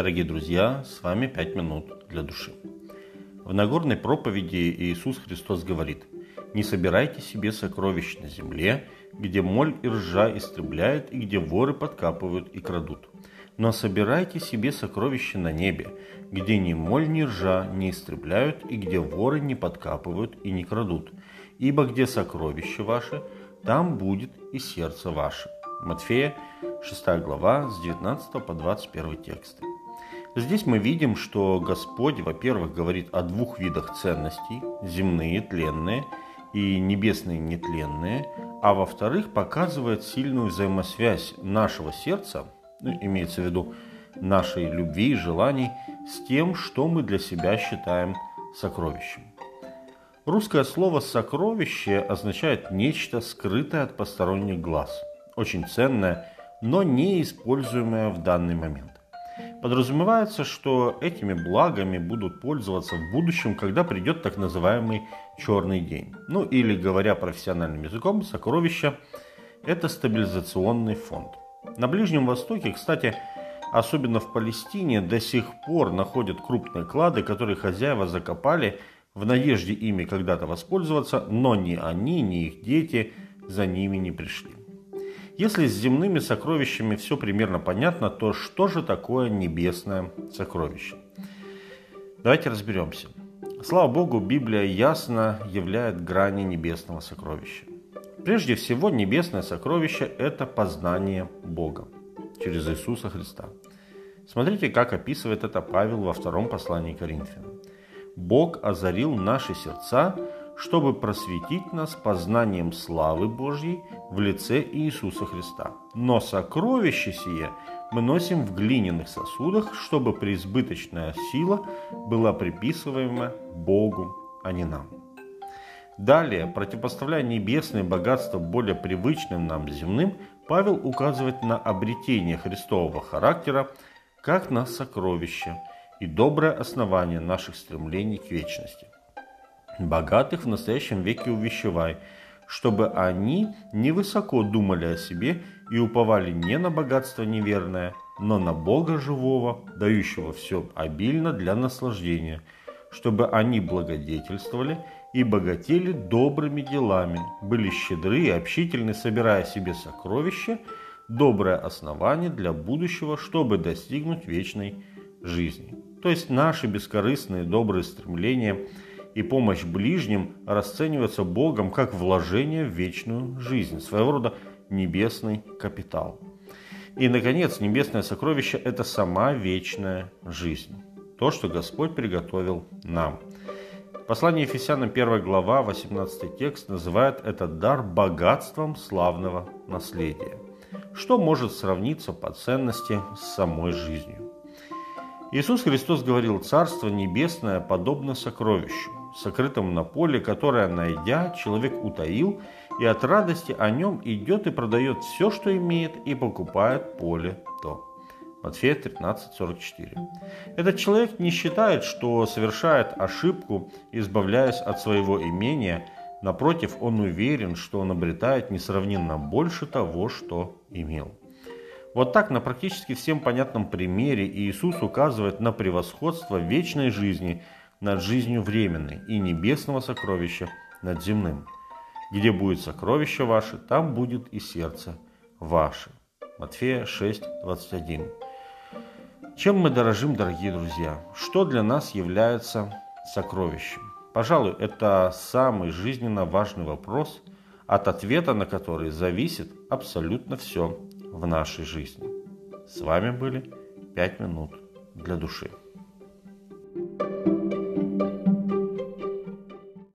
Дорогие друзья, с вами «Пять минут для души». В Нагорной проповеди Иисус Христос говорит «Не собирайте себе сокровищ на земле, где моль и ржа истребляют, и где воры подкапывают и крадут. Но собирайте себе сокровища на небе, где ни моль, ни ржа не истребляют, и где воры не подкапывают и не крадут. Ибо где сокровище ваше, там будет и сердце ваше». Матфея 6 глава с 19 по 21 тексты. Здесь мы видим, что Господь, во-первых, говорит о двух видах ценностей – земные, тленные, и небесные, нетленные, а во-вторых, показывает сильную взаимосвязь нашего сердца, ну, имеется в виду нашей любви и желаний, с тем, что мы для себя считаем сокровищем. Русское слово «сокровище» означает нечто скрытое от посторонних глаз, очень ценное, но не используемое в данный момент. Подразумевается, что этими благами будут пользоваться в будущем, когда придет так называемый черный день. Ну или, говоря профессиональным языком, сокровища – это стабилизационный фонд. На Ближнем Востоке, кстати, особенно в Палестине, до сих пор находят крупные клады, которые хозяева закопали в надежде ими когда-то воспользоваться, но ни они, ни их дети за ними не пришли. Если с земными сокровищами все примерно понятно, то что же такое небесное сокровище? Давайте разберемся. Слава Богу, Библия ясно являет грани небесного сокровища. Прежде всего, небесное сокровище – это познание Бога через Иисуса Христа. Смотрите, как описывает это Павел во втором послании Коринфянам. «Бог озарил наши сердца, чтобы просветить нас познанием славы Божьей в лице Иисуса Христа. Но сокровище сие мы носим в глиняных сосудах, чтобы преизбыточная сила была приписываема Богу, а не нам. Далее, противопоставляя небесные богатства более привычным нам земным, Павел указывает на обретение Христового характера как на сокровище и доброе основание наших стремлений к вечности – Богатых в настоящем веке увещевай, чтобы они невысоко думали о себе и уповали не на богатство неверное, но на Бога живого, дающего все обильно для наслаждения, чтобы они благодетельствовали и богатели добрыми делами, были щедры и общительны, собирая себе сокровища, доброе основание для будущего, чтобы достигнуть вечной жизни. То есть наши бескорыстные добрые стремления – и помощь ближним расценивается Богом как вложение в вечную жизнь, своего рода небесный капитал. И, наконец, небесное сокровище – это сама вечная жизнь, то, что Господь приготовил нам. Послание Ефесянам 1 глава, 18 текст называет этот дар богатством славного наследия. Что может сравниться по ценности с самой жизнью? Иисус Христос говорил, «Царство небесное подобно сокровищу, сокрытому на поле, которое, найдя, человек утаил, и от радости о нем идет и продает все, что имеет, и покупает поле то. Матфея 13:44. Этот человек не считает, что совершает ошибку, избавляясь от своего имения. Напротив, он уверен, что он обретает несравненно больше того, что имел. Вот так на практически всем понятном примере Иисус указывает на превосходство вечной жизни – над жизнью временной и небесного сокровища над земным. Где будет сокровище ваше, там будет и сердце ваше. Матфея 6, 21. Чем мы дорожим, дорогие друзья? Что для нас является сокровищем? Пожалуй, это самый жизненно важный вопрос, от ответа на который зависит абсолютно все в нашей жизни. С вами были «Пять минут для души».